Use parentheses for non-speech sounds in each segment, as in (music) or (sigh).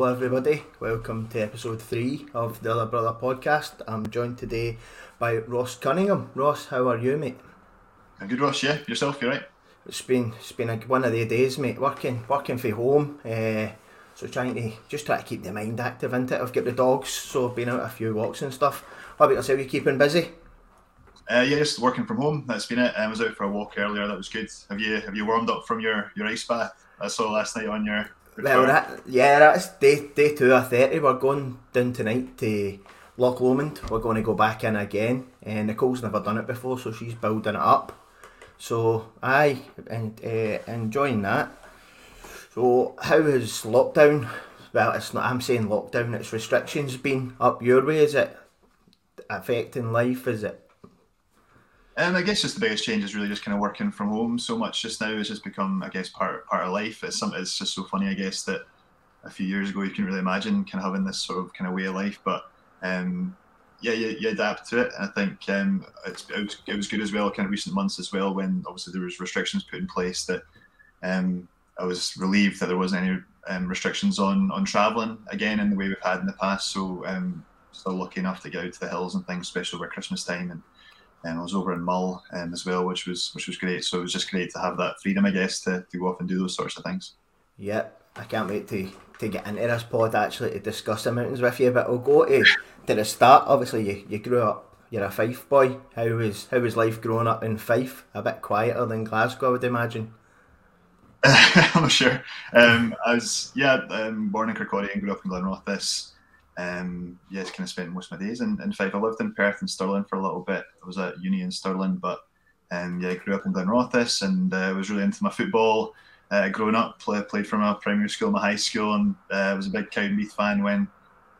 Hello, everybody. Welcome to episode three of the Other Brother podcast. I'm joined today by Ross Cunningham. Ross, how are you, mate? I'm good, Ross. Yeah, yourself, you right? It's been it's been a, one of the days, mate. Working working from home, uh, so trying to just try to keep the mind active into it. I've got the dogs, so I've been out a few walks and stuff. How about yourself? You keeping busy? Uh, yeah, just working from home. That's been it. I was out for a walk earlier. That was good. Have you have you warmed up from your, your ice bath? I saw last night on your. Well, that, yeah, that's day day two of thirty. We're going down tonight to Loch Lomond. We're going to go back in again. And Nicole's never done it before, so she's building it up. So I and uh, enjoying that. So how has lockdown? Well, it's not. I'm saying lockdown. It's restrictions been up your way. Is it affecting life? Is it? Um, I guess just the biggest change is really just kind of working from home so much just now. It's just become, I guess, part part of life. It's some. It's just so funny, I guess, that a few years ago you couldn't really imagine kind of having this sort of kind of way of life, but um, yeah, you, you adapt to it. And I think um, it, was, it was good as well, kind of recent months as well, when obviously there was restrictions put in place that um, I was relieved that there wasn't any um, restrictions on on travelling again in the way we've had in the past. So um, still lucky enough to get out to the hills and things, especially over Christmas time and um, I was over in Mull um, as well, which was which was great. So it was just great to have that freedom, I guess, to, to go off and do those sorts of things. Yep, I can't wait to, to get into this pod actually to discuss the mountains with you. But we'll go to, to the start. Obviously, you, you grew up. You're a Fife boy. How was how was life growing up in Fife? A bit quieter than Glasgow, I would imagine. (laughs) I'm not sure. Um, I was yeah, um, born in Kirkcaldy and grew up in Glenrothes um, yeah, kind of spent most of my days in, in Fife. I lived in Perth and Stirling for a little bit. I was at uni in Stirling, but um, yeah, I grew up in Glenrothes and uh, was really into my football. Uh, growing up, play, played from my primary school, my high school, and uh, was a big Cowdenbeath fan when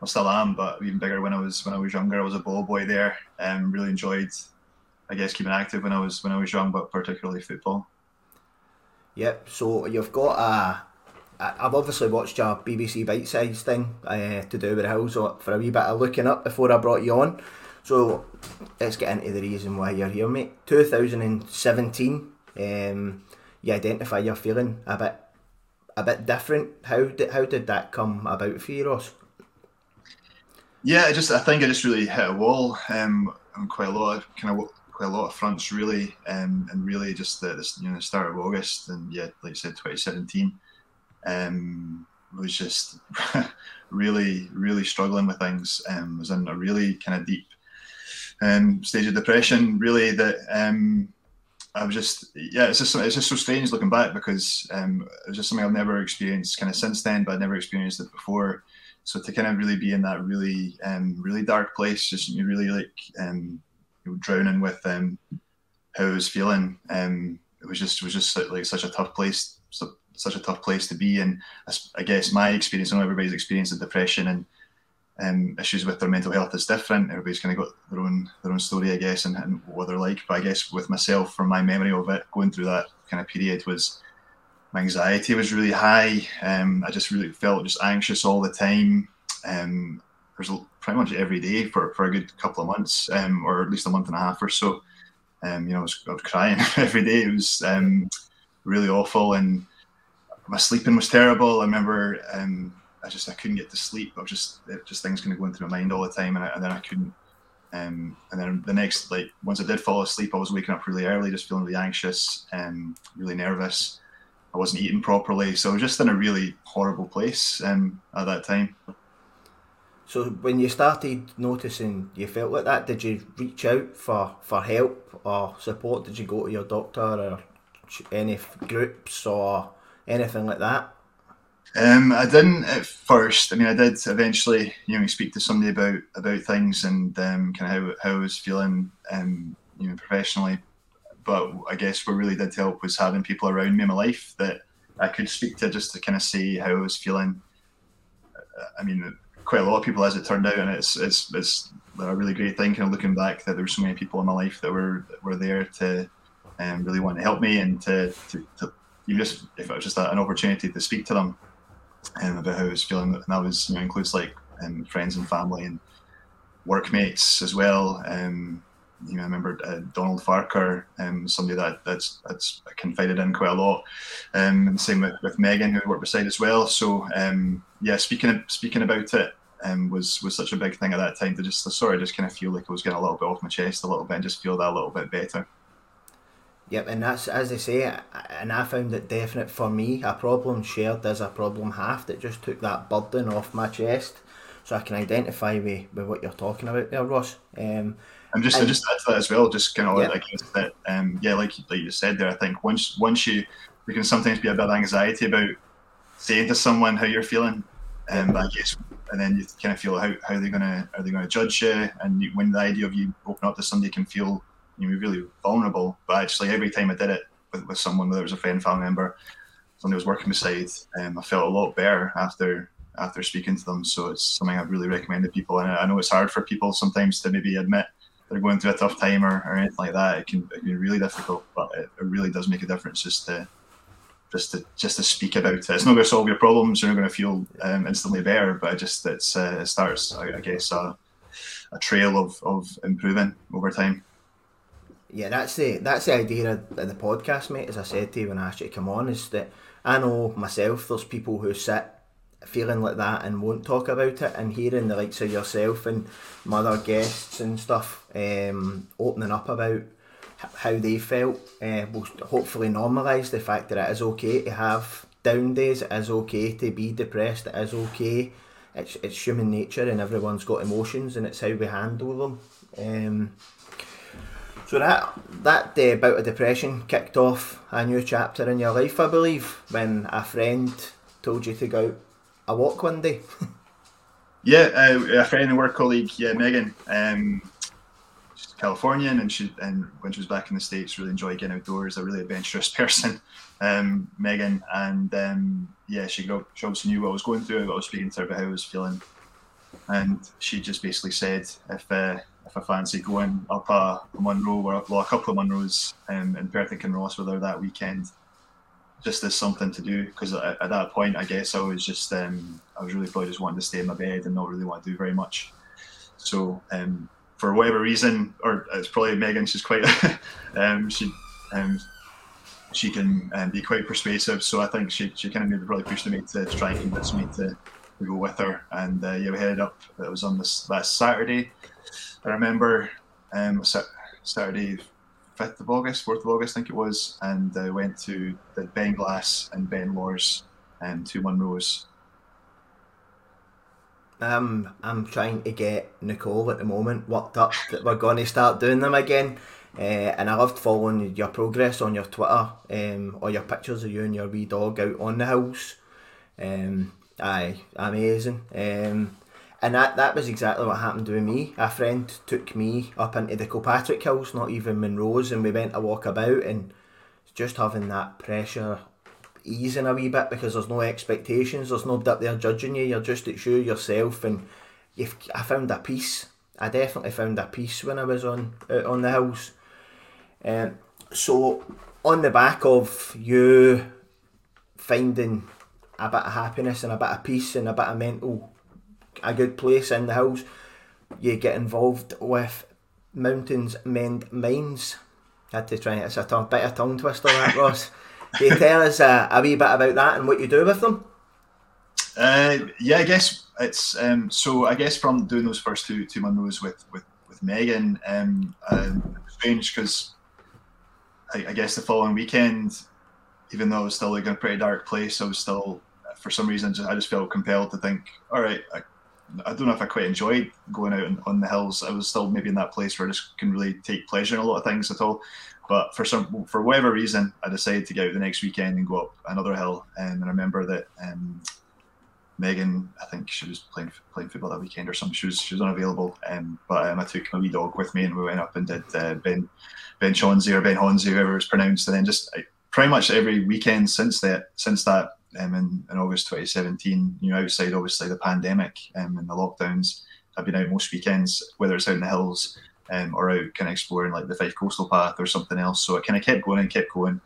I still am, but even bigger when I was when I was younger. I was a ball boy there. Um, really enjoyed, I guess, keeping active when I was when I was young, but particularly football. Yep. So you've got a I've obviously watched your BBC Bite Size thing uh, to do with the Hills for a wee bit of looking up before I brought you on. So let's get into the reason why you're here, mate. 2017, um, you identify you're feeling a bit a bit different. How did how did that come about for you, Ross? Yeah, I just I think I just really hit a wall um, on quite a lot of kind of quite a lot of fronts really, um, and really just the, the you know the start of August and yeah, like I said, 2017 um, was just (laughs) really, really struggling with things. Um, was in a really kind of deep um, stage of depression. Really, that um, I was just yeah, it's just it's just so strange looking back because um, it was just something I've never experienced kind of since then, but I'd never experienced it before. So to kind of really be in that really um, really dark place, just you really like um, drowning with um, how I was feeling. Um, it was just it was just like such a tough place such a tough place to be. And I guess my experience, I know everybody's experience of depression and um, issues with their mental health is different. Everybody's kind of got their own their own story, I guess, and, and, what they're like. But I guess with myself, from my memory of it, going through that kind of period was my anxiety was really high. Um, I just really felt just anxious all the time. Um, there's pretty much every day for, for a good couple of months, um, or at least a month and a half or so. Um, you know, I was, I was crying (laughs) every day. It was um, really awful, and my sleeping was terrible. I remember um, I just I couldn't get to sleep. I was just just things kind of going through my mind all the time, and, I, and then I couldn't. Um, and then the next, like once I did fall asleep, I was waking up really early, just feeling really anxious and really nervous. I wasn't eating properly, so I was just in a really horrible place um, at that time. So when you started noticing you felt like that, did you reach out for, for help or support? Did you go to your doctor or any groups or anything like that? Um, I didn't at first. I mean, I did eventually, you know, speak to somebody about about things and um, kind of how, how I was feeling, um, you know, professionally. But I guess what really did help was having people around me in my life that I could speak to just to kind of see how I was feeling. I mean, quite a lot of people, as it turned out, and it's it's it's a really great thing. Kind of looking back, that there were so many people in my life that were were there to um, really want to help me and to, to, to even just if it was just a, an opportunity to speak to them um, about how I was feeling, and that was you know includes like um, friends and family and workmates as well. Um, you know, I remember uh, Donald Farquhar, um, somebody that that's that's confided in quite a lot. Um, and the same with, with Megan, who worked beside as well. So um, yeah, speaking speaking about it um, was was such a big thing at that time to just to sort of just kind of feel like I was getting a little bit off my chest a little bit and just feel that a little bit better. Yep, and that's as they say, and I found it definite for me. A problem shared is a problem half. That just took that burden off my chest, so I can identify with, with what you're talking about there, Ross. Um, and just and, just add to that as well, just kind of yep. like that, um, yeah, like like you said there. I think once once you there can sometimes be a bit of anxiety about saying to someone how you're feeling, um, I guess, and then you kind of feel how, how they're gonna are they gonna judge you, and you, when the idea of you open up to somebody can feel you know really vulnerable. But actually, every time I did it with, with someone, whether it was a friend, family member, someone I was working beside, um, I felt a lot better after after speaking to them. So it's something I've really recommended people, and I know it's hard for people sometimes to maybe admit they're going through a tough time or, or anything like that. It can, it can be really difficult, but it, it really does make a difference just to just to just to speak about it. It's not going to solve your problems. You're not going to feel um, instantly better, but it just it's uh, it starts, I, I guess, a, a trail of, of improving over time. Yeah, that's the that's the idea of the podcast, mate. As I said to you when I asked you to come on, is that I know myself. There's people who sit feeling like that and won't talk about it, and hearing the likes of yourself and my other guests and stuff um, opening up about how they felt uh, will hopefully normalise the fact that it is okay to have down days, it is okay to be depressed, it is okay. It's, it's human nature and everyone's got emotions and it's how we handle them. Um, so that that uh, bout of depression kicked off a new chapter in your life, I believe, when a friend told you to go out a walk one day. (laughs) yeah, uh, a friend and work colleague, yeah, Megan. Um, Californian, and she and when she was back in the states, really enjoyed getting outdoors. A really adventurous (laughs) person, um, Megan, and um, yeah, she got she obviously knew what I was going through. I was speaking to her about how I was feeling, and she just basically said if uh, if I fancy going up a, a Munro or well, a couple of Munros um, in Perth and Kinross with her that weekend, just as something to do. Because at, at, that point, I guess I was just um, I was really probably just wanting to stay in my bed and not really want to do very much. So um, for whatever reason, or it's probably Megan. She's quite (laughs) um, she um, she can um, be quite persuasive. So I think she, she kind of maybe probably pushed me to, to try and convince me to, to go with her. And uh, yeah, we headed up. It was on this last Saturday. I remember um, Saturday, fifth of August, fourth of August, I think it was, and I uh, went to the Beinn Ghlas and Ben Lawers and two Munros um, I'm trying to get Nicole at the moment worked up that we're going to start doing them again. Uh, and I loved following your progress on your Twitter, um, or your pictures of you and your wee dog out on the hills. Um, aye, amazing. Um, and that, that was exactly what happened with me. A friend took me up into the Kilpatrick Hills, not even Munros, and we went to walk about and just having that pressure easing a wee bit because there's no expectations, there's no that they're judging you, you're just at you yourself and you've I found a peace. I definitely found a peace when I was on on the hills. Um, so on the back of you finding a bit of happiness and a bit of peace and a bit of mental a good place in the hills, you get involved with Mountains Mend Minds. I had to try it's a tongue, bit of tongue twister that Ross. Can (laughs) you tell us uh, a wee bit about that and what you do with them? Uh, yeah, I guess it's um, so. I guess from doing those first two two Munros with with with Megan, um, um strange because I, I, guess the following weekend, even though I was still like in a pretty dark place, I was still for some reason I just felt compelled to think, all right, I, I don't know if I quite enjoyed going out on, the hills. I was still maybe in that place where I just can really take pleasure in a lot of things at all. But for some, for whatever reason, I decided to get out the next weekend and go up another hill. And I remember that um, Megan, I think she was playing playing football that weekend or something. She was she was unavailable. Um, but um, I took my wee dog with me and we went up and did uh, Ben Ben Chonzie or Ben Honzi, whoever it's pronounced. And then just I, pretty much every weekend since that since that um, in, in August 2017, you know, outside obviously the pandemic um, and the lockdowns, I've been out most weekends, whether it's out in the hills um, or out kind of exploring like the Fife Coastal Path or something else. So I kind of kept going and kept going.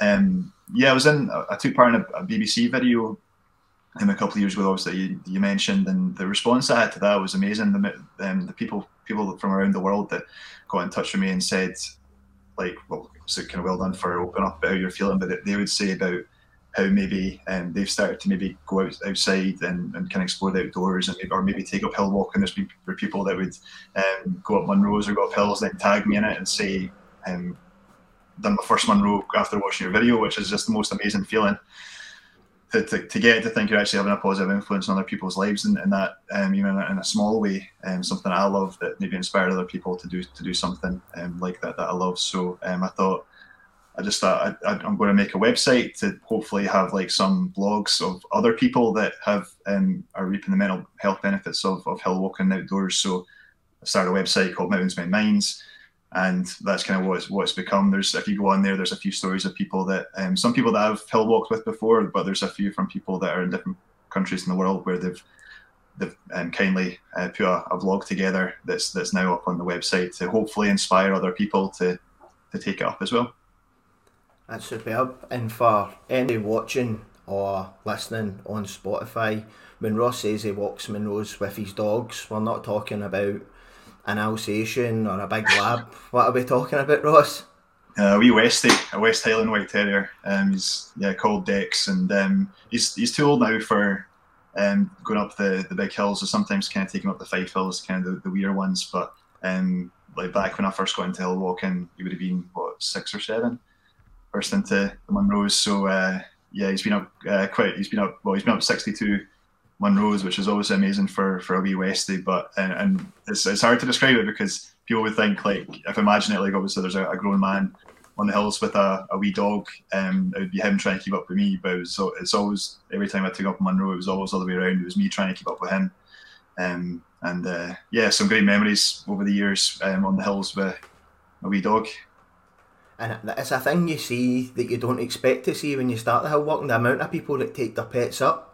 Um, yeah, I was in. I took part in a, a BBC video him a couple of years ago, obviously you, you mentioned, and the response I had to that was amazing. The um, the people people from around the world that got in touch with me and said, like, well, so kind of well done for opening up about how you're feeling, but they would say about how maybe um, they've started to maybe go out, outside and, and kind of explore the outdoors and maybe, or maybe take up hill walking. There's for people that would um, go up Munros or go up hills and tag me in it and say, um, done my first Munro after watching your video, which is just the most amazing feeling to, to, to get to think you're actually having a positive influence on other people's lives and, and that um, you know in a, small way um, something I love that maybe inspired other people to do to do something um, like that that I love so um, I thought I just thought I, am going to make a website to hopefully have like some blogs of other people that have um, are reaping the mental health benefits of, of hill walking outdoors so I started a website called Mountains Mend Minds and that's kind of what it's, what it's become. There's if you go on there, there's a few stories of people that um, some people that I've hill walked with before, but there's a few from people that are in different countries in the world where they've they've um, kindly uh, put a, a vlog together that's that's now up on the website to hopefully inspire other people to to take it up as well. That's superb. And for any watching or listening on Spotify, when Ross says he walks Munros with his dogs, we're not talking about an Alsatian or a big lab? (laughs) what are we talking about, Ross? Uh, a wee Westie, a West Highland White Terrier. Um, he's yeah called Dex, and um, he's he's too old now for um, going up the, the big hills. So sometimes kind of taking up the Fife Hills, kind of the, the weirder ones. But um, like back when I first got into hill walking, he would have been what six or seven, first into the Munros. So uh, yeah, he's been up uh, quite. He's been up well. He's been up sixty two Munros, which is always amazing for for a wee Westie. But and, and it's, it's hard to describe it because people would think like if I imagine it like obviously there's a, a grown man on the hills with a, a wee dog, um, it would be him trying to keep up with me. But it was, so it's always every time I took up Munro, it was always the other way around. It was me trying to keep up with him. Um, and uh, yeah, some great memories over the years um, on the hills with a wee dog. And it's a thing you see that you don't expect to see when you start the hill walking. The amount of people that take their pets up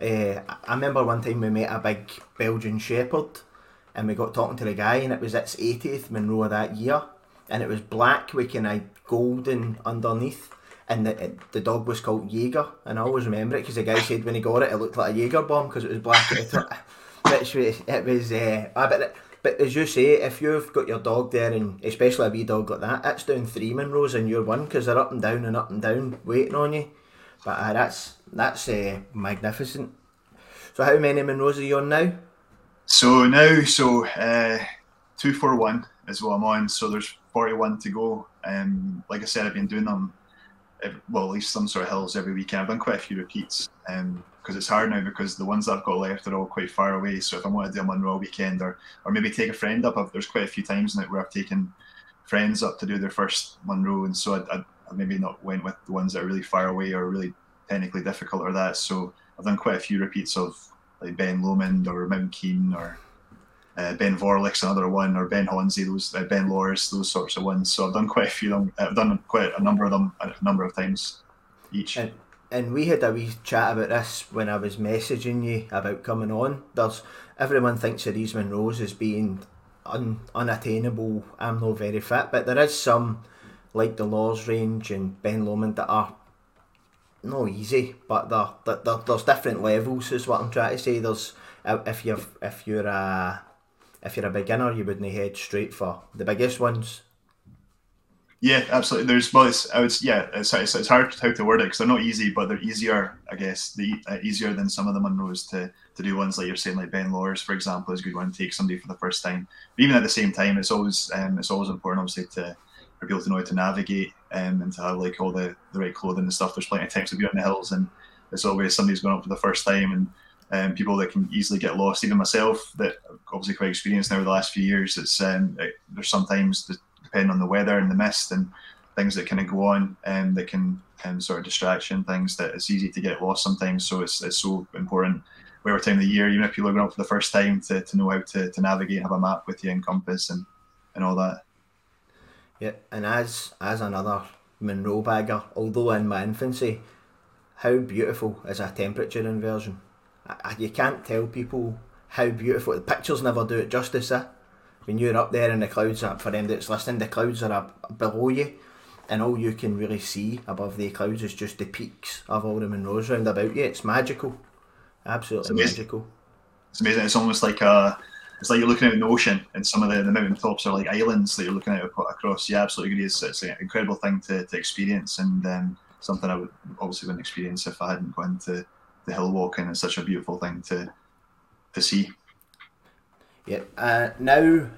uh, I remember one time we met a big Belgian Shepherd and we got talking to the guy and it was its 80th Munro that year and it was black with kind of golden underneath and the, the dog was called Jaeger and I always remember it because the guy said when he got it it looked like a Jaeger bomb because it was black (laughs) which was, it was uh, but as you say if you've got your dog there and especially a wee dog like that it's down three Munros and you're one because they're up and down and up and down waiting on you but uh, that's that's uh, magnificent. So how many Munros are you on now? So now, so uh, two four one is what I'm on. So there's forty one to go. Um, like I said, I've been doing them. Every, well, at least some sort of hills every weekend. I've done quite a few repeats because it's hard now because the ones I've got left are all quite far away. So if I want to do a Munro weekend or or maybe take a friend up, I've, there's quite a few times now where I've taken friends up to do their first Munro, and so I, I I maybe not went with the ones that are really far away or really technically difficult or that. So I've done quite a few repeats of like Ben Lomond or Mount Keen or uh, Ben Vorlich's another one or Ben Hornsey, those uh, Ben Lawrence, those sorts of ones. So I've done quite a few of them. I've done quite a number of them a number of times each. And, and we had a wee chat about this when I was messaging you about coming on. There's everyone thinks of these Munros as being un, unattainable. I'm not very fit, but there is some like the Lawers Range and Ben Lomond that are not easy, but they're, they're, there's different levels. Is what I'm trying to say. There's if you're if you're a if you're a beginner, you wouldn't head straight for the biggest ones. Yeah, absolutely. There's well, it's, I would, yeah, it's, it's, it's hard how to word it because they're not easy, but they're easier, I guess, the uh, easier than some of the Munros to to do ones like you're saying, like Ben Lawers, for example, is a good one to take somebody for the first time. But even at the same time, it's always um, it's always important, obviously, to for people to know how to navigate um, and to have like all the, the right clothing and stuff. There's plenty of times to be on the hills, and it's always somebody's going up for the first time, and um, people that can easily get lost. Even myself, that obviously quite experienced now over the last few years. It's um, it, there's sometimes depending on the weather and the mist and things that kind of go on and um, that can um, sort of distraction things that it's easy to get lost sometimes. So it's, it's so important whatever time of the year, even if you're going up for the first time, to, to know how to, to navigate, have a map with you and compass and, and all that. Yeah, and as as another Munro bagger, although in my infancy, how beautiful is a temperature inversion? I, you can't tell people how beautiful the pictures never do it justice. Eh? When you're up there in the clouds are for them that's listening, the clouds are up below you, and all you can really see above the clouds is just the peaks of all the Munros round about you. It's magical. absolutely it's magical. It's amazing. It's almost like a it's like you're looking out at an ocean, and some of the, the mountain tops are like islands that you're looking at across. Yeah, absolutely agree. It's, it's an incredible thing to, to experience, and um, something I would obviously wouldn't experience if I hadn't gone to the hill walking. It's such a beautiful thing to to see. Yeah. Uh, now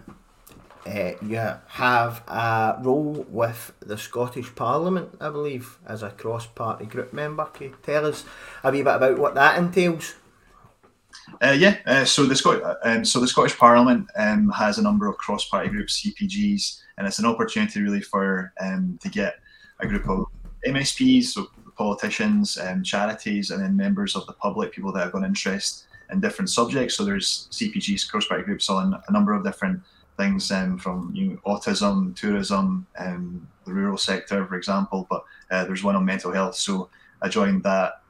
uh, you have a role with the Scottish Parliament, I believe, as a cross-party group member. Can you tell us a wee bit about what that entails? Uh, yeah, uh, so the Scot- um, so the Scottish Parliament um, has a number of cross-party groups, CPGs, and it's an opportunity really for um, to get a group of MSPs, so politicians, um, charities, and then members of the public, people that have got interest in different subjects. So there's CPGs, cross-party groups on a number of different things, um, from you know, autism, tourism, um, the rural sector, for example. But uh, there's one on mental health. So I joined that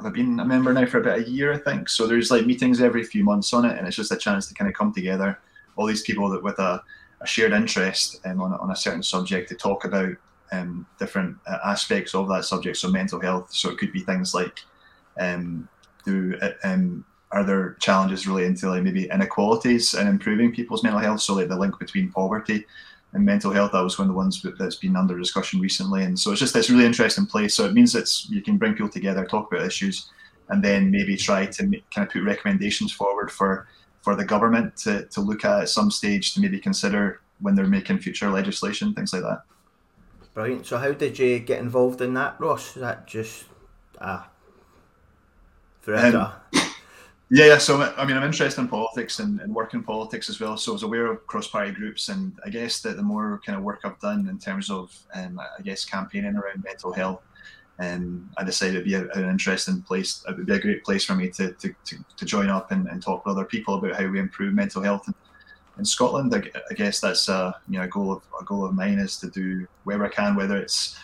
I've been a member now for about a year, I think. So there's like meetings every few months on it, and it's just a chance to kind of come together, all these people that with a, a shared interest um, on, on a certain subject to talk about um, different uh, aspects of that subject. So mental health. So it could be things like, um, do uh, um, are there challenges relating to like maybe inequalities and improving people's mental health? So like the link between poverty and mental health. That was one of the ones that's been under discussion recently, and so it's just this really interesting place. So it means it's you can bring people together, talk about issues, and then maybe try to make, kind of put recommendations forward for for the government to, to look at at some stage to maybe consider when they're making future legislation, things like that. Brilliant. So how did you get involved in that, Ross? Is that just ah, um, yeah, yeah. So I mean, I'm interested in politics and, and politics as well. So I was aware of cross-party groups, and I guess that the more kind of work I've done in terms of, um, I guess, campaigning around mental health, um, I decided it'd be a, an interesting place. It would be a great place for me to to, to, to join up and, and, talk with other people about how we improve mental health in, in Scotland. I, I, guess that's a you know a goal of a goal of mine is to do wherever I can, whether it's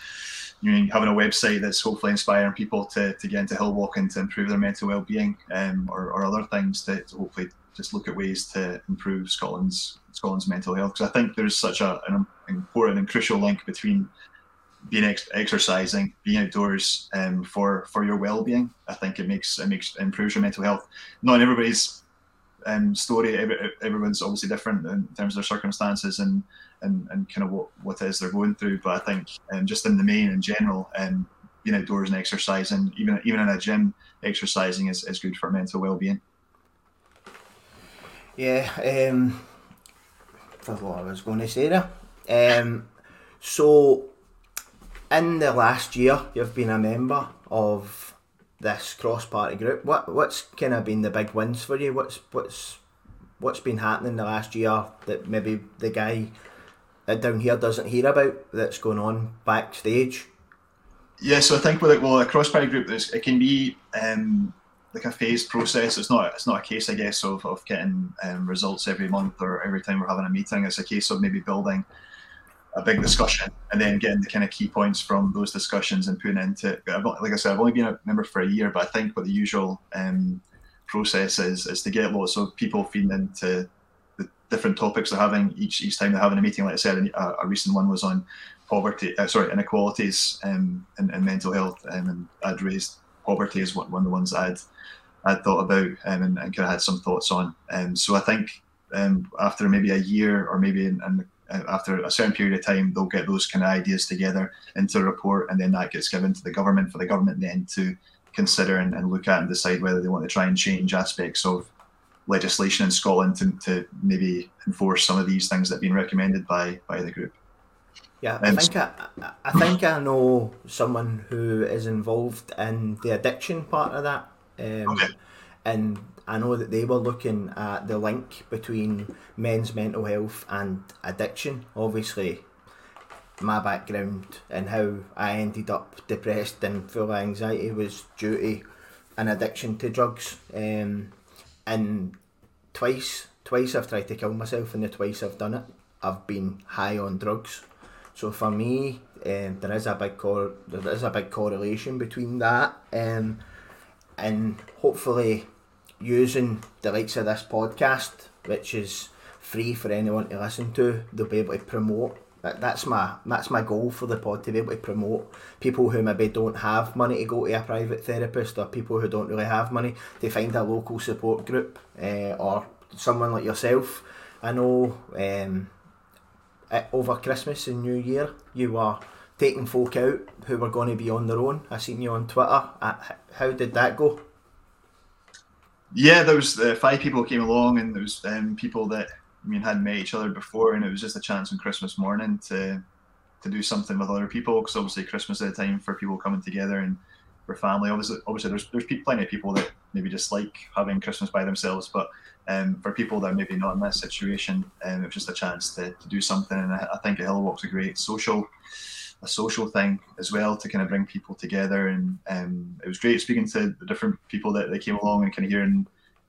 you know, having a website that's hopefully inspiring people to, to get into hill walking to improve their mental well-being um, or, or other things to, to, hopefully just look at ways to improve Scotland's Scotland's mental health because I think there's such a, an important and crucial link between being ex- exercising, being outdoors um, for for your well-being. I think it makes it makes improves your mental health. Not everybody's um, story. Every, everyone's obviously different in terms of their circumstances and and, and kind of what, what it is they're going through. But I think um, just in the main in general, um, being outdoors and exercising, even even in a gym, exercising is, is good for mental well being. Yeah, um, for what I was going to say there. Um, so, in the last year, you've been a member of this cross party group. What what's kind of been the big wins for you? What's what's what's been happening the last year that maybe the guy down here doesn't hear about that's going on backstage? Yeah, so I think with like, well, a cross party group, it can be um, like a phased process. It's not it's not a case, I guess, of, of getting um, results every month or every time we're having a meeting. It's a case of maybe building a big discussion and then getting the kind of key points from those discussions and putting into. Like I said, I've only been a member for a year, but I think what the usual um, process is is to get lots of people feeding into different topics they're having each each time they're having a meeting. Like I said, a, a recent one was on poverty, uh, sorry, inequalities um, and, and mental health, um, and I'd raised poverty as one, one of the ones I'd I'd thought about um, and, and kind of had some thoughts on. Um, so I think um, after maybe a year or maybe in, in, uh, after a certain period of time, they'll get those kind of ideas together into a report, and then that gets given to the government for the government then to consider and, and look at and decide whether they want to try and change aspects of legislation in Scotland to, to maybe enforce some of these things that have been recommended by by the group. Yeah, I think I, I think I know someone who is involved in the addiction part of that, um, okay. and I know that they were looking at the link between men's mental health and addiction. Obviously, my background and how I ended up depressed and full of anxiety was due to an addiction to drugs. Um, and twice, twice I've tried to kill myself, and the twice I've done it, I've been high on drugs. So for me, um, there is a big cor- there is a big correlation between that, um, and hopefully using the likes of this podcast, which is free for anyone to listen to, they'll be able to promote that, that's my that's my goal for the pod to be able to promote people who maybe don't have money to go to a private therapist or people who don't really have money to find a local support group uh, or someone like yourself. I know um, over Christmas and New Year you were taking folk out who were going to be on their own. I seen you on Twitter. Uh, how did that go? Yeah, there was uh, five people came along, and there was um, people that I mean hadn't met each other before, and it was just a chance on Christmas morning to to do something with other people because obviously Christmas is a time for people coming together and for family. Obviously, obviously there's there's plenty of people that maybe just like having Christmas by themselves, but um, for people that are maybe not in that situation, um, it was just a chance to, to do something. And I, I think a hill walk's a great social a social thing as well to kind of bring people together. And um, it was great speaking to the different people that, that came along and kind of hearing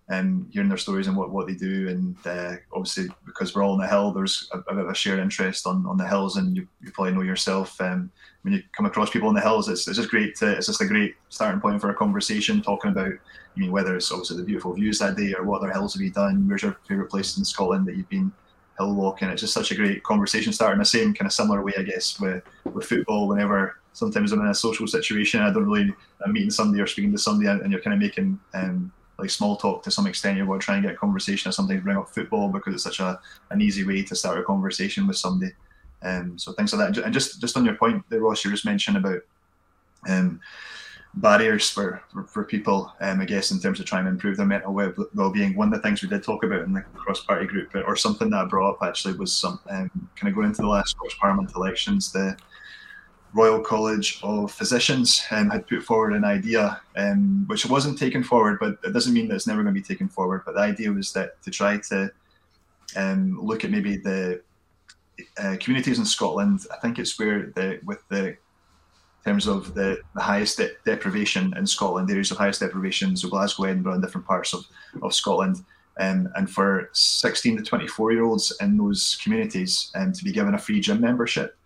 um, hearing their stories and what, what they do. And uh, obviously, because we're all on the hill, there's a, a, bit of a shared interest on, on the hills, and you, you probably know yourself. Um, when you come across people on the hills, it's, it's just great. To, it's just a great starting point for a conversation, talking about, I mean, whether it's obviously the beautiful views that day or what other hills have you done, where's your favourite place in Scotland that you've been hill walking. It's just such a great conversation starter in the same kind of similar way, I guess, with, with football. Whenever sometimes I'm in a social situation, I don't really, I'm meeting somebody or speaking to somebody, and, you're kind of making um, like small talk to some extent. You're going to try and get a conversation or something bring up football because it's such a an easy way to start a conversation with somebody. Um, so things like that. And just just on your point, that Ross, you just mentioned about um, barriers for, for, for people, um, I guess, in terms of trying to improve their mental well being. One of the things we did talk about in the cross party group, or something that I brought up actually, was some um, kind of going into the last Scottish Parliament elections. The Royal College of Physicians um, had put forward an idea, um, which wasn't taken forward, but it doesn't mean that it's never going to be taken forward. But the idea was that to try to um, look at maybe the uh, communities in Scotland. I think it's where the with the terms of the, the highest de- deprivation in Scotland, areas of highest deprivation, so Glasgow, Edinburgh, and different parts of, of Scotland. Um, and for 16 to 24 year olds in those communities um, to be given a free gym membership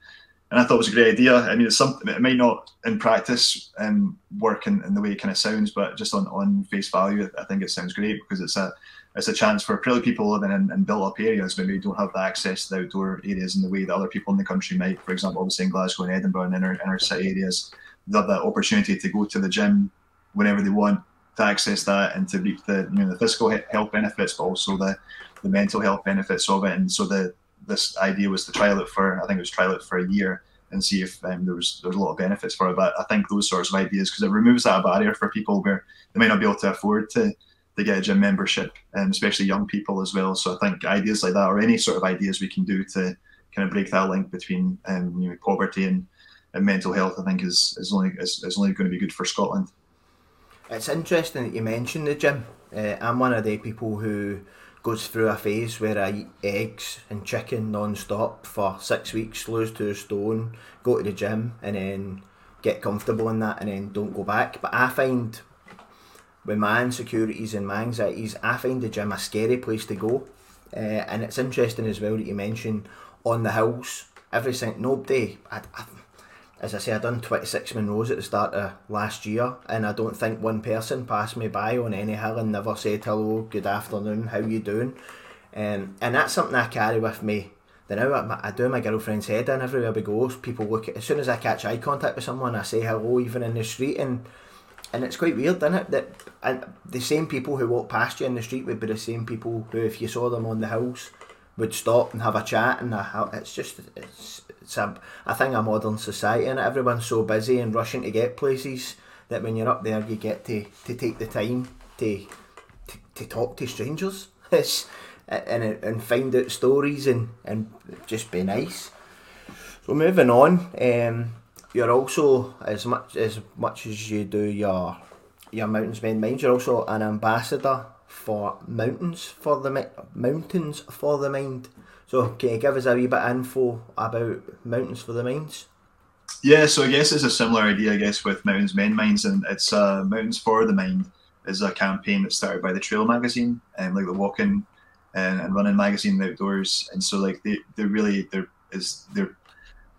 and I thought it was a great idea. I mean, it's something it might not in practice um, work in, in, the way it kind of sounds, but just on, on face value, I think it sounds great because it's a it's a chance for probably people living in, in built up areas maybe don't have the access to the outdoor areas in the way that other people in the country might. For example, obviously in Glasgow and Edinburgh and inner inner city areas, they have that opportunity to go to the gym whenever they want to access that and to reap the you know the physical health benefits, but also the the mental health benefits of it. And so the this idea was to trial it for I think it was trial it for a year and see if um, there was there's a lot of benefits for it. But I think those sorts of ideas because it removes that barrier for people where they might not be able to afford to to get a gym membership, and especially young people as well. So I think ideas like that, or any sort of ideas we can do to kind of break that link between um, you know poverty and, and mental health, I think is is only is, is only going to be good for Scotland. It's interesting that you mentioned the gym. Uh, I'm one of the people who goes through a phase where I eat eggs and chicken non-stop for six weeks, lose two stone, go to the gym and then get comfortable in that and then don't go back. But I find with my insecurities and my anxieties, I find the gym a scary place to go. Uh, and it's interesting as well that you mentioned on the hills, every single nobody. I, I, as I say, I done 26 Munros at the start of last year, and I don't think one person passed me by on any hill and never said hello, good afternoon, how you doing? Um, and that's something I carry with me. Then now I, do my girlfriend's head in everywhere we go. People look at as soon as I catch eye contact with someone, I say hello even in the street, and and it's quite weird, isn't it? That and the same people who walk past you in the street would be the same people who, if you saw them on the hills, would stop and have a chat, and a, it's just it's it's a, a thing of modern society and everyone's so busy and rushing to get places that when you're up there you get to, to take the time to, to, to talk to strangers (laughs) and, and find out stories and, and just be nice. So moving on, um, you're also as much as much as you do your your mountains mend minds, you're also an ambassador for mountains for the mountains for the mind. So, can you give us a wee bit of info about Mountains for the Minds? Yeah, so I guess it's a similar idea, I guess, with Mountains Mend Minds, and it's uh, Mountains for the Mind is a campaign that started by the Trail magazine and like the walking and, and running magazine, outdoors, and so like they they really their is their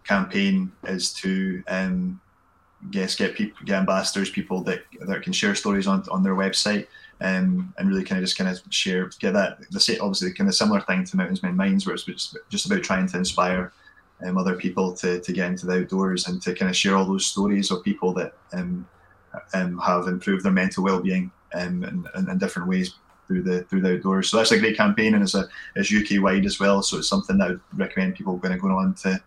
campaign is to um, guess get people get ambassadors, people that that can share stories on on their website um, and really kind of just kind of share, get that, the obviously kind of similar thing to Mountains Mend Minds, where it's just about trying to inspire um, other people to, to get into the outdoors and to kind of share all those stories of people that um, um, have improved their mental well-being um, in, in, in, different ways through the through the outdoors. So that's a great campaign and it's a it's UK wide as well. So it's something that I would recommend people going to on to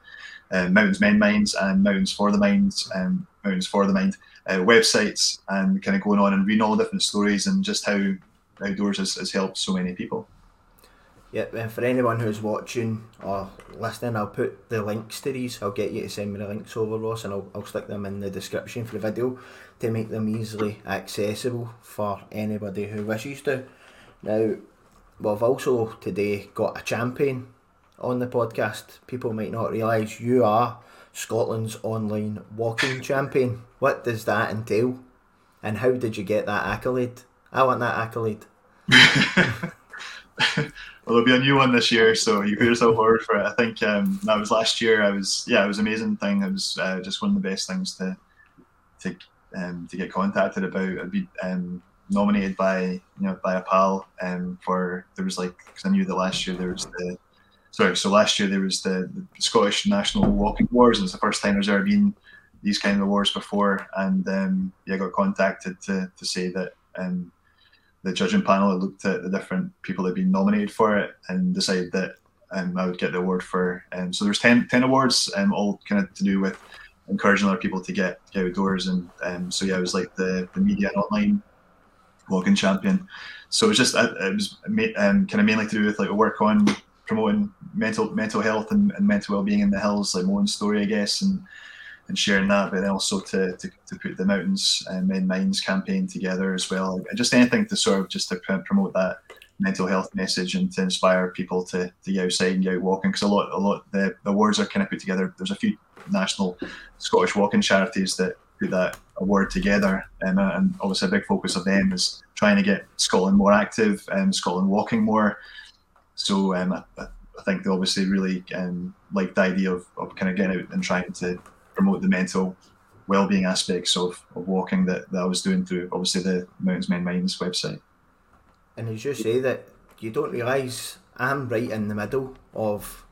uh, Mountains Mend Minds and Mountains for the Minds um, Mountains for the Mind uh, websites and kind of going on and reading all the different stories and just how outdoors has, has helped so many people. Yep, and for anyone who's watching or listening, I'll put the links to these. I'll get you to send me the links over, Ross, and I'll, I'll stick them in the description for the video to make them easily accessible for anybody who wishes to. Now, we've also today got a champion on the podcast. People might not realise you are Scotland's online walking champion. What does that entail? And how did you get that accolade? I want that accolade. (laughs) well, there'll be a new one this year, so you put yourself forward for it. I think um, that was last year. I was yeah, it was amazing thing. It was uh, just one of the best things to to um, to get contacted about. I'd be um, nominated by you know by a pal um, for there was like because I knew that last year there was the sorry so last year there was the, the Scottish National Walking Awards, and it's the first time there's ever been these kind of awards before and um, yeah I got contacted to to say that um, the judging panel looked at the different people that had been nominated for it and decided that um, I would get the award for. Um, so there's 10, 10 awards, um, all kind of to do with encouraging other people to get, get outdoors. And um, so yeah, I was like the, the media and online walking champion. So it was just uh, it was um, kind of mainly to do with like a work on promoting mental mental health and, and mental well being in the hills, like my own story, I guess, and and sharing that, but then also to, to, to put the Mountains and Mend Minds campaign together as well. Just anything to sort of just to promote that mental health message and to inspire people to, to get outside and get out walking. Because a lot, a lot, the, the awards are kind of put together. There's a few national Scottish walking charities that put that award together, um, and obviously a big focus of them is trying to get Scotland more active and Scotland walking more. So um, I, I think they obviously really um, like the idea of, of kind of getting out and trying to promote the mental well-being aspects of, of walking that, that I was doing through obviously the Mountains Mend Minds website. And as you say that you don't realise I'm right in the middle of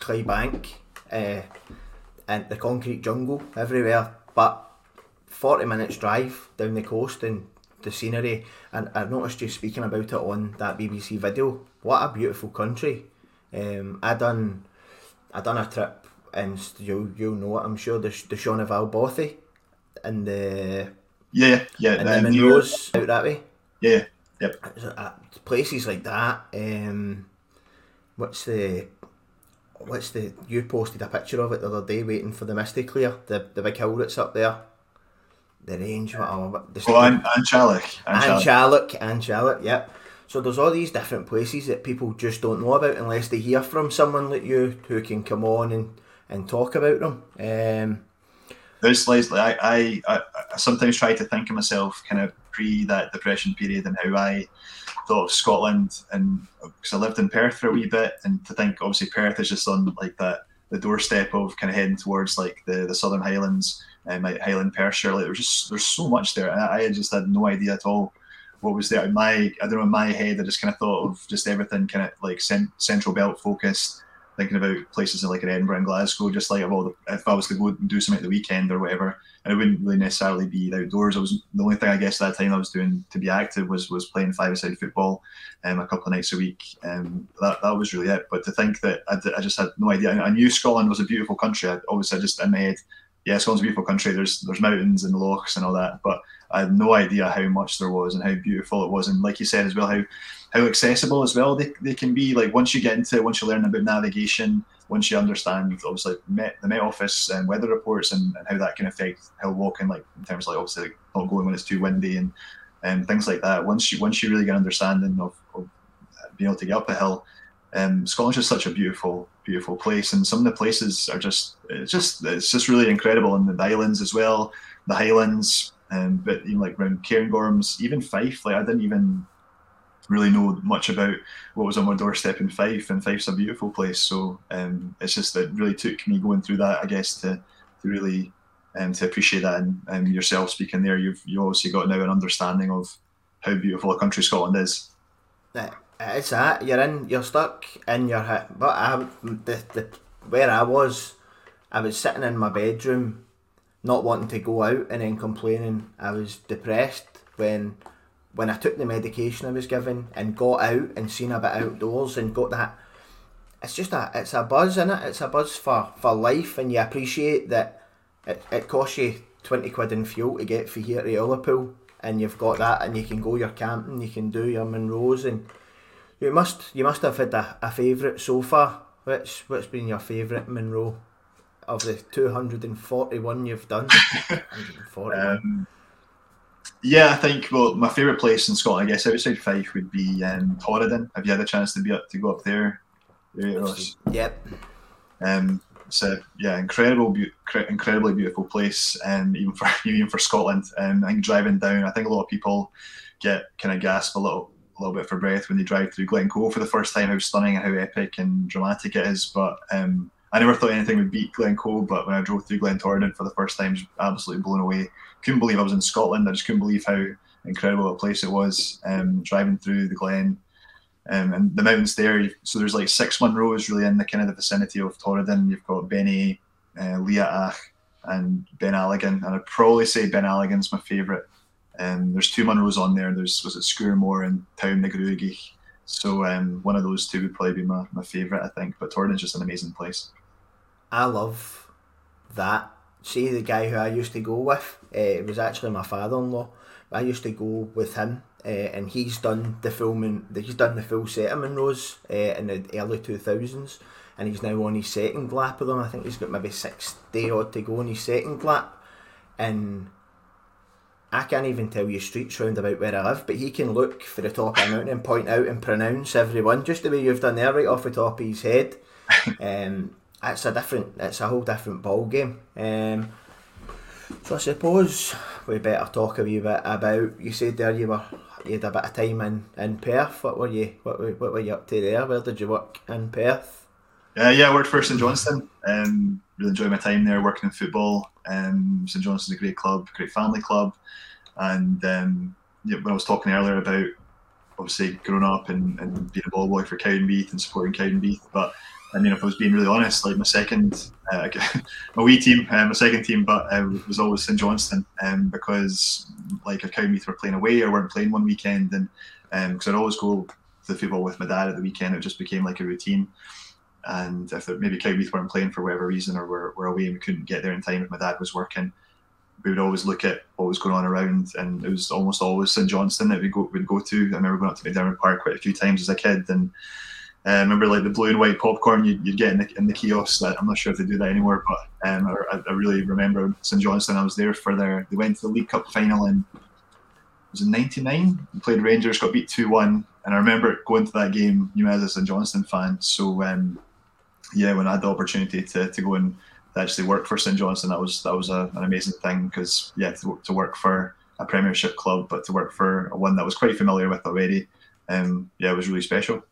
Clydebank uh, and the concrete jungle everywhere, but 40 minutes drive down the coast and the scenery and I noticed you speaking about it on that BBC video. What a beautiful country. Um, I done I done a trip and you you know it. I'm sure the the Shenavall Bothy and the yeah yeah and the Munros out that way. Yeah, yep. Uh, places like that. Um, what's the what's the you posted a picture of it the other day waiting for the mist to clear the the big hill that's up there. The range, whatever. The oh, and, An Teallach. An Teallach, An Teallach, yep. So there's all these different places that people just don't know about unless they hear from someone like you who can come on and and talk about them. Um, There's Leslie, I, I, I, sometimes try to think of myself kind of pre that depression period and how I thought of Scotland and because I lived in Perth for a wee bit and to think obviously Perth is just on like that the doorstep of kind of heading towards like the, the Southern Highlands and Highland Perthshire like there's just there's so much there I, I just had no idea at all what was there in my I don't know in my head I just kind of thought of just everything kind of like cent- central belt focused thinking about places like in Edinburgh and Glasgow, just like well, if I was to go and do something at the weekend or whatever, and it wouldn't really necessarily be outdoors. I was the only thing I guess at that time I was doing to be active was was playing five-a-side football, um, a couple of nights a week. Um, that that was really it. But to think that I, I just had no idea. I knew Scotland was a beautiful country. I, obviously, I just in my head, yeah, Scotland's a beautiful country. There's there's mountains and lochs and all that, but I had no idea how much there was and how beautiful it was. And like you said as well, how how accessible as well they, they can be. Like once you get into it, once you learn about navigation, once you understand obviously Met, the Met Office and weather reports and, and, how that can affect hill walking, like in terms of like obviously like not going when it's too windy and and things like that. Once you once you really get an understanding of, of being able to get up a hill, um, Scotland's just such a beautiful beautiful place, and some of the places are just it's just it's just really incredible, and the islands as well, the Highlands. Um, but even like around Cairngorms, even Fife, like I didn't even really know much about what was on my doorstep in Fife, and Fife's a beautiful place. So um, it's just that really took me going through that, I guess, to to really um, to appreciate that. And um, yourself speaking there, you've you obviously got now an understanding of how beautiful a country Scotland is. It's that you're in, you're stuck in your hit. But I, the, the where I was I was sitting in my bedroom, not wanting to go out, and then complaining I was depressed when when I took the medication I was given and got out and seen a bit outdoors and got that. It's just a it's a buzz in it. It's a buzz for, for life, and you appreciate that it, it costs you twenty quid in fuel to get from here to Ullapool, and you've got that, and you can go your camping, you can do your Munros, and you must you must have had a, a favourite so far. what's what's been your favourite Munro of the two hundred and forty one you've done? (laughs) um, yeah, I think well, my favourite place in Scotland, I guess, outside Fife would be um, Torridon. Have you had a chance to be up to go up there? Yep. Um, it's a yeah, incredible, be- incredibly beautiful place, and um, even for (laughs) even for Scotland. Um, I think driving down, I think a lot of people get kind of gasp a little a little bit for breath when they drive through Glencoe for the first time. How stunning and how epic and dramatic it is. But um, I never thought anything would beat Glencoe. But when I drove through Glentorridon for the first time, I was absolutely blown away. Couldn't believe I was in Scotland. I just couldn't believe how incredible a place it was. Um, driving through the Glen. Um, and the mountains there, so there's like six Munros really in the kind of the vicinity of Torridon. You've got Benny, uh, Liath and Ben Alligin, and I'd probably say Ben Alligin's my favourite. Um, there's two Munros on there. There's was it Sgurr Mhor and Town na So um, one of those two would probably be my, my favourite, I think. But Torridon's just an amazing place. I love that. See the guy who I used to go with. Uh, it was actually my father-in-law. I used to go with him uh, and he's done the filming. He's done the full set of Munros uh, in the early two thousands, and he's now on his second lap of them. I think he's got maybe sixty odd to go on his second lap, and I can't even tell you streets round about where I live, but he can look for the top of a mountain and point out and pronounce everyone just the way you've done there, right off the top of his head. (laughs) um, it's a different, it's a whole different ball game. Um, so I suppose we better talk a wee bit about. You said there you were you had a bit of time in, in Perth. What were you what were, what were you up to there? Where did you work in Perth? Uh, yeah, I worked for St Johnstone. Um, really enjoyed my time there working in football. Um, St Johnstone's a great club, great family club. And um, yeah, when I was talking earlier about obviously growing up and, and being a ball boy for Cowdenbeath and supporting Cowdenbeath, but I mean, if I was being really honest, like my second, uh, (laughs) my wee team, uh, my second team, but uh, was always St Johnstone, um, because like if Cowdenbeath were playing away or weren't playing one weekend, and because um, I'd always go to the football with my dad at the weekend, it just became like a routine. And if maybe Cowdenbeath weren't playing for whatever reason or were, were away and we couldn't get there in time, if my dad was working, we would always look at what was going on around, and it was almost always St Johnstone that we go would go to. I remember going up to McDiarmid Park quite a few times as a kid, and uh, remember like the blue and white popcorn you'd, you'd get in the, in the kiosk. I'm not sure if they do that anymore, but um, I, I, really remember St Johnstone. I was there for their. They went to the League Cup final in was in '99. Played Rangers, got beat two one, and I remember going to that game. You know, as a St Johnstone fan, so um, yeah, when I had the opportunity to, to go and actually work for St Johnstone, that was that was a, an amazing thing because yeah, to, to work for a Premiership club, but to work for one that was quite familiar with already, um, yeah, it was really special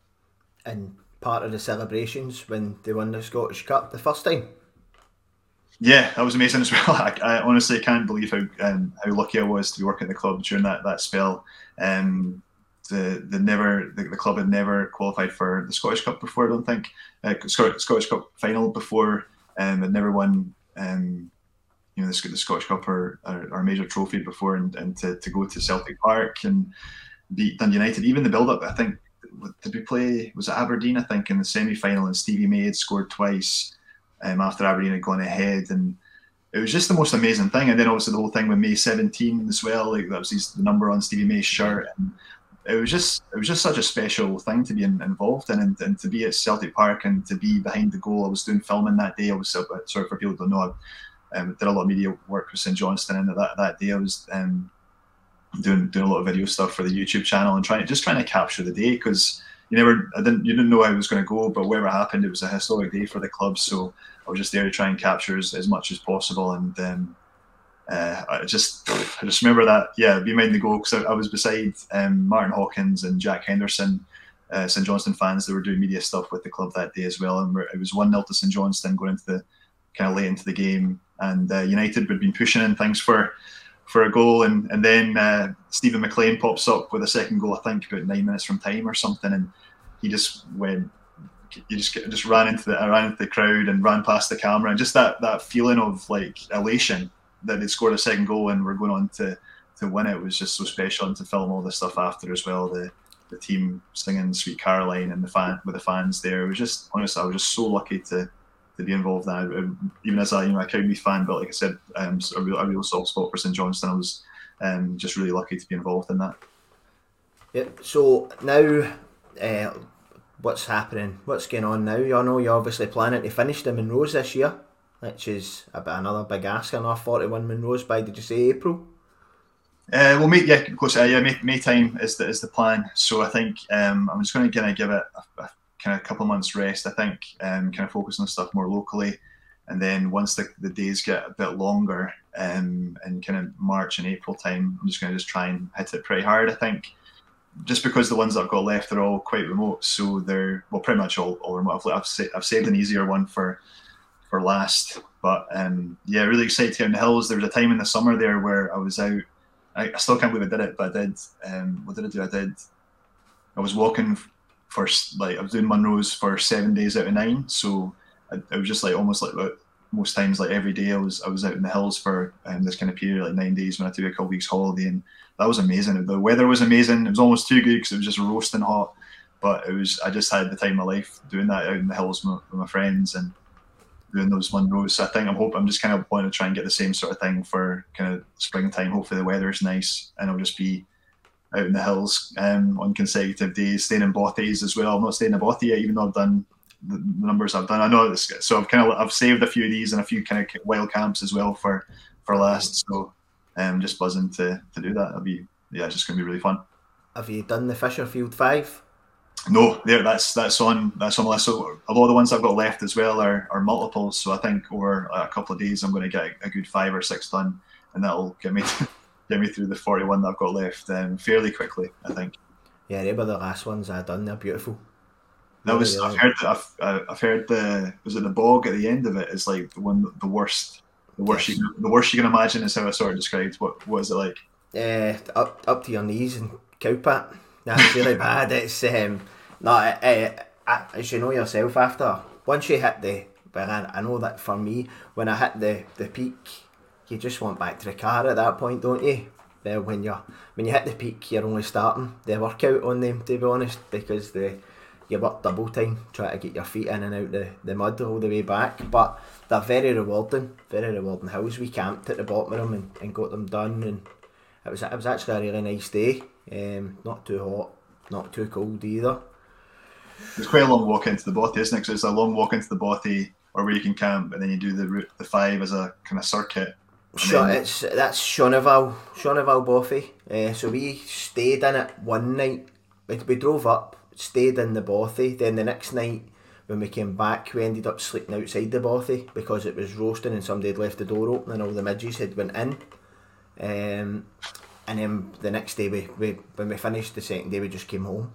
and part of the celebrations when they won the Scottish Cup the first time. Yeah, that was amazing as (laughs) well. I, I honestly can't believe how um, how lucky I was to be working at the club during that that spell. Um, the the never the, the, club had never qualified for the Scottish Cup before. I don't think uh, Scottish Cup final before. Um, had never won um, you know the, the Scottish Cup or, or, or major trophy before, and, and to, to go to Celtic Park and beat Dundee United. Even the build up, I think did we play? Was it Aberdeen? I think in the semi final, and Stevie May had scored twice um, after Aberdeen had gone ahead, and it was just the most amazing thing. And then obviously the whole thing with May 17 as well, like that was his, the number on Stevie May's shirt, and it was just it was just such a special thing to be in, involved in, and, and, to be at Celtic Park and to be behind the goal. I was doing filming that day. I was sorry for people who don't know. I um, did a lot of media work with St Johnstone, and that that day I was um, doing doing a lot of video stuff for the YouTube channel and trying just trying to capture the day because you never I didn't you didn't know how it was going to go, but whatever happened, it was a historic day for the club. So I was just there to try and capture as, as much as possible, and um, uh, I just I just remember that yeah, be mind the goal because I, I, was beside um, Martin Hawkins and Jack Henderson. Uh, St Johnstone fans that were doing media stuff with the club that day as well, and it was one 0 to St Johnstone going into the kind of late into the game, and uh, United had been pushing in things for for a goal, and and then uh, Steven MacLean pops up with a second goal, I think about nine minutes from time or something, and he just went he just just ran into the ran into the crowd and ran past the camera and just that that feeling of like elation that they scored a second goal and we're going on to to win it was just so special and to film all the stuff after as well the the team singing Sweet Caroline and the fan with the fans there it was just honestly I was just so lucky to to be involved now even as a you know a Cowboys fan but like I said um, a, real, a real soft spot for St Johnstone I was um, just really lucky to be involved in that yeah so now uh, what's happening, what's going on now. You know, you're obviously planning to finish the Munros this year, which is a bit another big ask. I know 41 Munros by, did you say April? Uh, well, May, yeah, of course, uh, yeah, May, May time is the, is the plan. So I think um, I'm just going to kind of give it a, a kind of a couple of months rest. I think um, kind of focus on stuff more locally, and then once the, the days get a bit longer, um, in kind of March and April time, I'm just going to just try and hit it pretty hard. I think just because the ones that I've got left are all quite remote, so they're well, pretty much all, all remote. I've, I've, I've saved an easier one for for last, but um, yeah, really excited to get in the hills. There was a time in the summer there where I was out. I, I still can't believe I did it, but I did. Um, what did I do? I did. I was walking for like I was doing Munros for seven days out of nine, so I, I was just like almost like most times like every day I was I was out in the hills for um, this kind of period like nine days when I took a couple weeks holiday and that was amazing. The weather was amazing. It was almost too good because it was just roasting hot. But it was I just had the time of my life doing that out in the hills with, with my friends and doing those Munros. So I think I'm hoping I'm just kind of wanting to try and get the same sort of thing for kind of springtime. Hopefully the weather is nice and I'll just be out in the hills um, on consecutive days, staying in bothies as well. I'm not staying in a bothy yet, even though I've done the, the numbers I've done. I know this, so I've kind of I've saved a few of these and a few kind of wild camps as well for for last. So um, just buzzing to, to do that. It'll be yeah, it's just going to be really fun. Have you done the Fisherfield Five? No, there. That's that's on that's on my list. So a lot of the ones I've got left as well are, are multiples. So I think over a couple of days I'm going to get a, good five or six done, and that'll get me (laughs) to, get me through the 41 that I've got left um, fairly quickly. I think. Yeah, they were the last ones I done. They're beautiful. That was I've heard I've, I've heard the was it the bog at the end of it is like the one the worst the worst yes. you the worst you can imagine is how I sort of described what was it like. Uh, up up to your knees in cowpat. That's really (laughs) bad. It's um, no, uh, uh, as you know yourself, after once you hit the, well, I, I know that for me, when I hit the the peak, you just want back to the car at that point, don't you? Well, when you when you hit the peak, you're only starting the workout on them, to be honest, because the you work double time trying to get your feet in and out the, the mud all the way back. But they're very rewarding, very rewarding hills. We camped at the bottom of them and, and got them done, and it was it was actually a really nice day. Um, not too hot, not too cold either. It's quite a long walk into the bothy, isn't it? Because it's a long walk into the bothy, or where you can camp, and then you do the route, the five as a kind of circuit. Sure, it's that's Shenavall, Shenavall Bothy. Uh, so we stayed in it one night. We, we drove up, stayed in the bothy. Then the next night, when we came back, we ended up sleeping outside the bothy because it was roasting and somebody had left the door open and all the midges had went in. Um, and then the next day, we, we when we finished the second day, we just came home.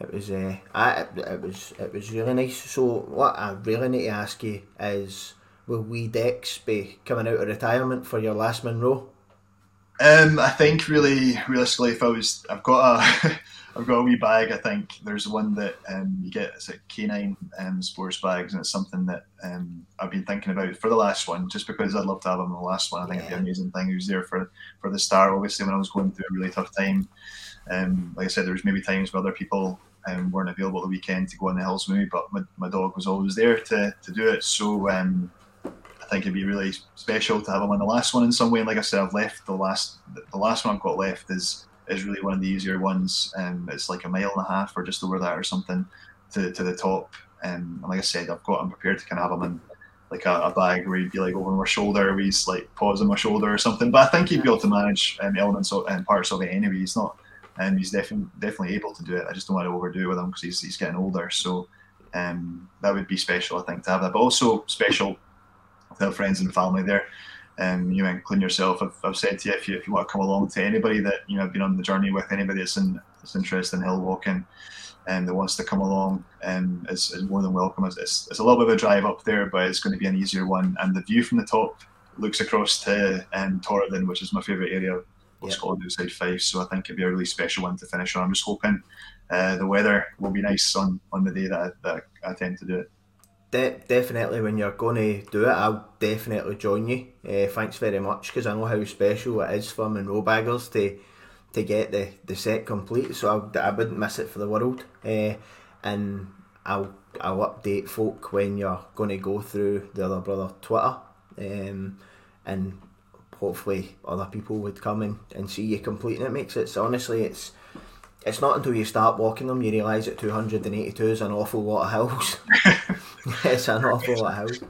It was uh, I, it, it was it was really nice. So what I really need to ask you is, will we Dex be coming out of retirement for your last Munro? Um, I think really realistically, if I was, I've got a (laughs) I've got a wee bag. I think there's one that um, you get. It's a K9 um, sports bags, and it's something that um, I've been thinking about for the last one, just because I'd love to have him in the last one. I think yeah. it'd be an amazing thing. He was there for for the star, obviously, when I was going through a really tough time. Um, like I said, there was maybe times where other people um, weren't available the weekend to go on the hills with me, but my, my dog was always there to, to do it. So um, I think it'd be really special to have him on the last one in some way. And like I said, I've left the last the last one I've got left is is really one of the easier ones. Um, it's like a mile and a half or just over that or something to, to the top. Um, and like I said, I've got I'm prepared to kind of have him in like a, a bag where he'd be like over my shoulder, he's like paws on my shoulder or something. But I think he'd be able to manage um, elements of, and parts of it anyway. He's not, and um, he's definitely definitely able to do it. I just don't want to overdo it with him because he's he's getting older. So um, that would be special, I think, to have that. But also special to have friends and family there um, you know, including yourself, I've, I've said to you if you if you want to come along to anybody that you know have been on the journey with anybody that's in that's interested in hill walking and that wants to come along and um, is, is more than welcome. It's, it's, it's, a little bit of a drive up there, but it's going to be an easier one. And the view from the top looks across to um, Torridon, which is my favourite area yep. Scotland outside Fife. So I think it'd be a really special one to finish on. I'm just hoping uh, the weather will be nice on, on the day that I, that I tend to do it. De- definitely, when you're going to do it, I'll definitely join you. Uh, thanks very much because I know how special it is for Munro Baggers to to get the, the set complete. So I, I wouldn't miss it for the world. Uh, and I'll I'll update folk when you're going to go through the other brother Twitter. Um, and hopefully other people would come in and see you completing it makes it so honestly it's it's not until you start walking them you realise that 282 is an awful lot of hills (laughs) (laughs) it's an awful lot of hills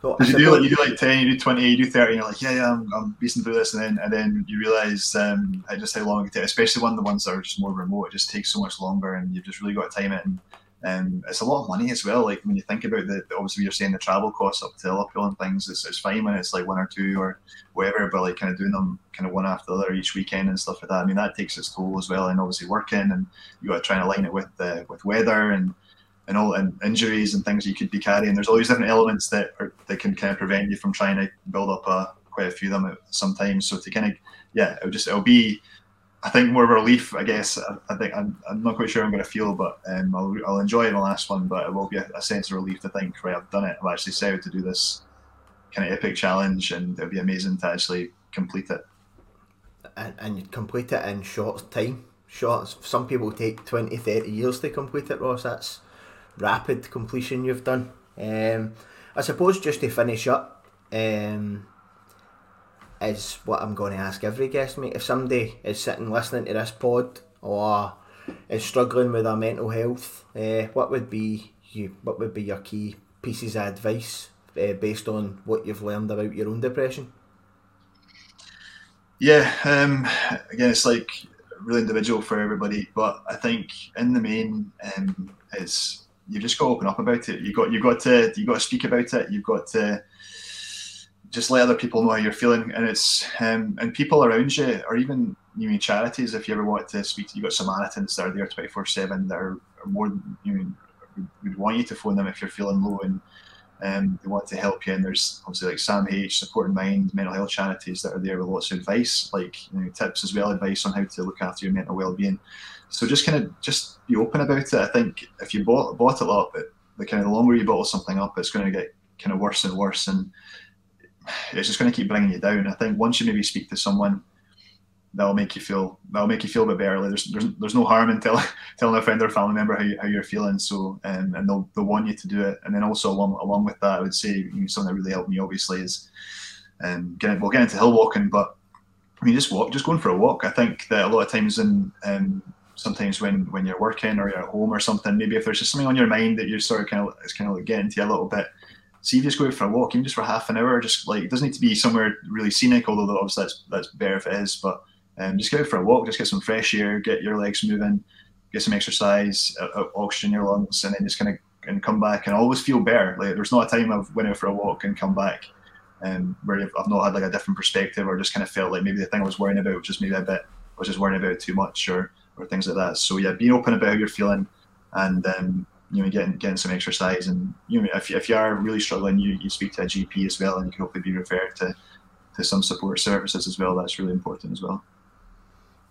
so you do like you do like 10 you do 20 you do 30 and you're like yeah yeah I'm, I'm beasting through this and then and then you realise um, just how long it takes especially one of the ones that are just more remote it just takes so much longer and you've just really got to time it and um, it's a lot of money as well. Like when you think about the, obviously you're saying the travel costs up to Ullapool and things, it's, it's fine when it's like one or two or whatever, but like kind of doing them kind of one after the other each weekend and stuff like that. I mean, that takes its toll as well. And obviously working and you got to try and align it with the, with weather and, and all and injuries and things you could be carrying. There's all these different elements that are, that can kind of prevent you from trying to build up a, quite a few of them sometimes. So to kind of, yeah, it'll just, it'll be, I think more of a relief, I guess. I, I think I'm, I'm, not quite sure I'm going to feel, but um, I'll, I'll enjoy the last one. But it will be a, a, sense of relief to think, right, I've done it. I've actually set out to do this kind of epic challenge, and it'll be amazing to actually complete it. And, and complete it in short time. Short. Some people take 20, 30 years to complete it, Ross. That's rapid completion you've done. Um, I suppose just to finish up. Um, is what I'm going to ask every guest, mate. If somebody is sitting listening to this pod or is struggling with their mental health, uh, what would be you? What would be your key pieces of advice uh, based on what you've learned about your own depression? Yeah, um, again, it's like really individual for everybody, but I think in the main, um, it's you've just got to open up about it. You got you got to you got to speak about it. You've got to just let other people know how you're feeling, and it's um, and people around you, or even you mean charities. If you ever want to speak to, you got Samaritans that are there twenty four seven that are, are more you know, would want you to phone them if you're feeling low and um, they want to help you. And there's obviously like SAMH, Support in Mind, mental health charities that are there with lots of advice, like you know, tips as well, advice on how to look after your mental well being. So just kind of just be open about it. I think if you bought bottle up, it, the kind of the longer you bottle something up, it's going to get kind of worse and worse. And it's just going to keep bringing you down. I think once you maybe speak to someone, that'll make you feel that'll make you feel a bit better. Like there's there's, there's no harm in telling (laughs) telling a friend or family member how, you, how you're feeling. So um, and they'll they'll want you to do it. And then also along along with that, I would say you know, something that really helped me obviously is um, getting well getting into hill walking, but I mean just walk just going for a walk. I think that a lot of times in um, sometimes when when you're working or you're at home or something, maybe if there's just something on your mind that you're sort of kind of it's kind of like getting to a little bit see if you just go for a walk, even just for half an hour, just like it doesn't need to be somewhere really scenic, although obviously that's that's better if it is. But um, just go out for a walk, just get some fresh air, get your legs moving, get some exercise, uh oxygen your lungs, and then just kind of and come back and always feel better. Like there's not a time I've went out for a walk and come back um, where I've not had like a different perspective or just kind of felt like maybe the thing I was worrying about was just maybe a bit I was just worrying about too much or or things like that. So yeah, being open about how you're feeling and um, you know getting getting some exercise and you know if, if you are really struggling you, you speak to a GP as well and you can hopefully be referred to to some support services as well. That's really important as well.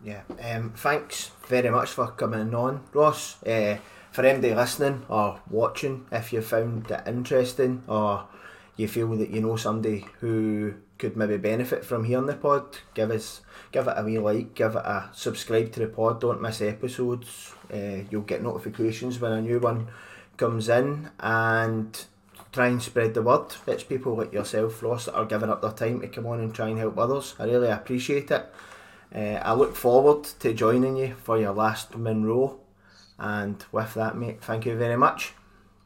Yeah um, thanks very much for coming on Ross. Uh, for anybody listening or watching if you found it interesting or you feel that you know somebody who could maybe benefit from hearing the pod give us give it a wee like give it a subscribe to the pod don't miss episodes uh, you'll get notifications when a new one comes in and try and spread the word. It's people like yourself, Ross, that are giving up their time to come on and try and help others. I really appreciate it. Uh, I look forward to joining you for your last Munro. And with that, mate, thank you very much.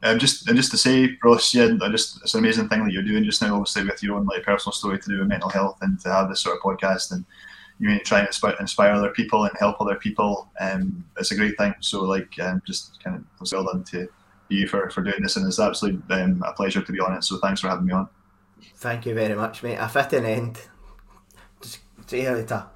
Um, just and just to say, Ross, yeah, just it's an amazing thing that you're doing just now. Obviously, with your own like personal story to do with mental health, and to have this sort of podcast and you mean try and inspire, inspire other people and help other people. Um, it's a great thing. So like, um, just kind of well done to you for, for doing this, and it's absolutely um, a pleasure to be on it. So thanks for having me on. Thank you very much, mate. A fitting end. Just see you later.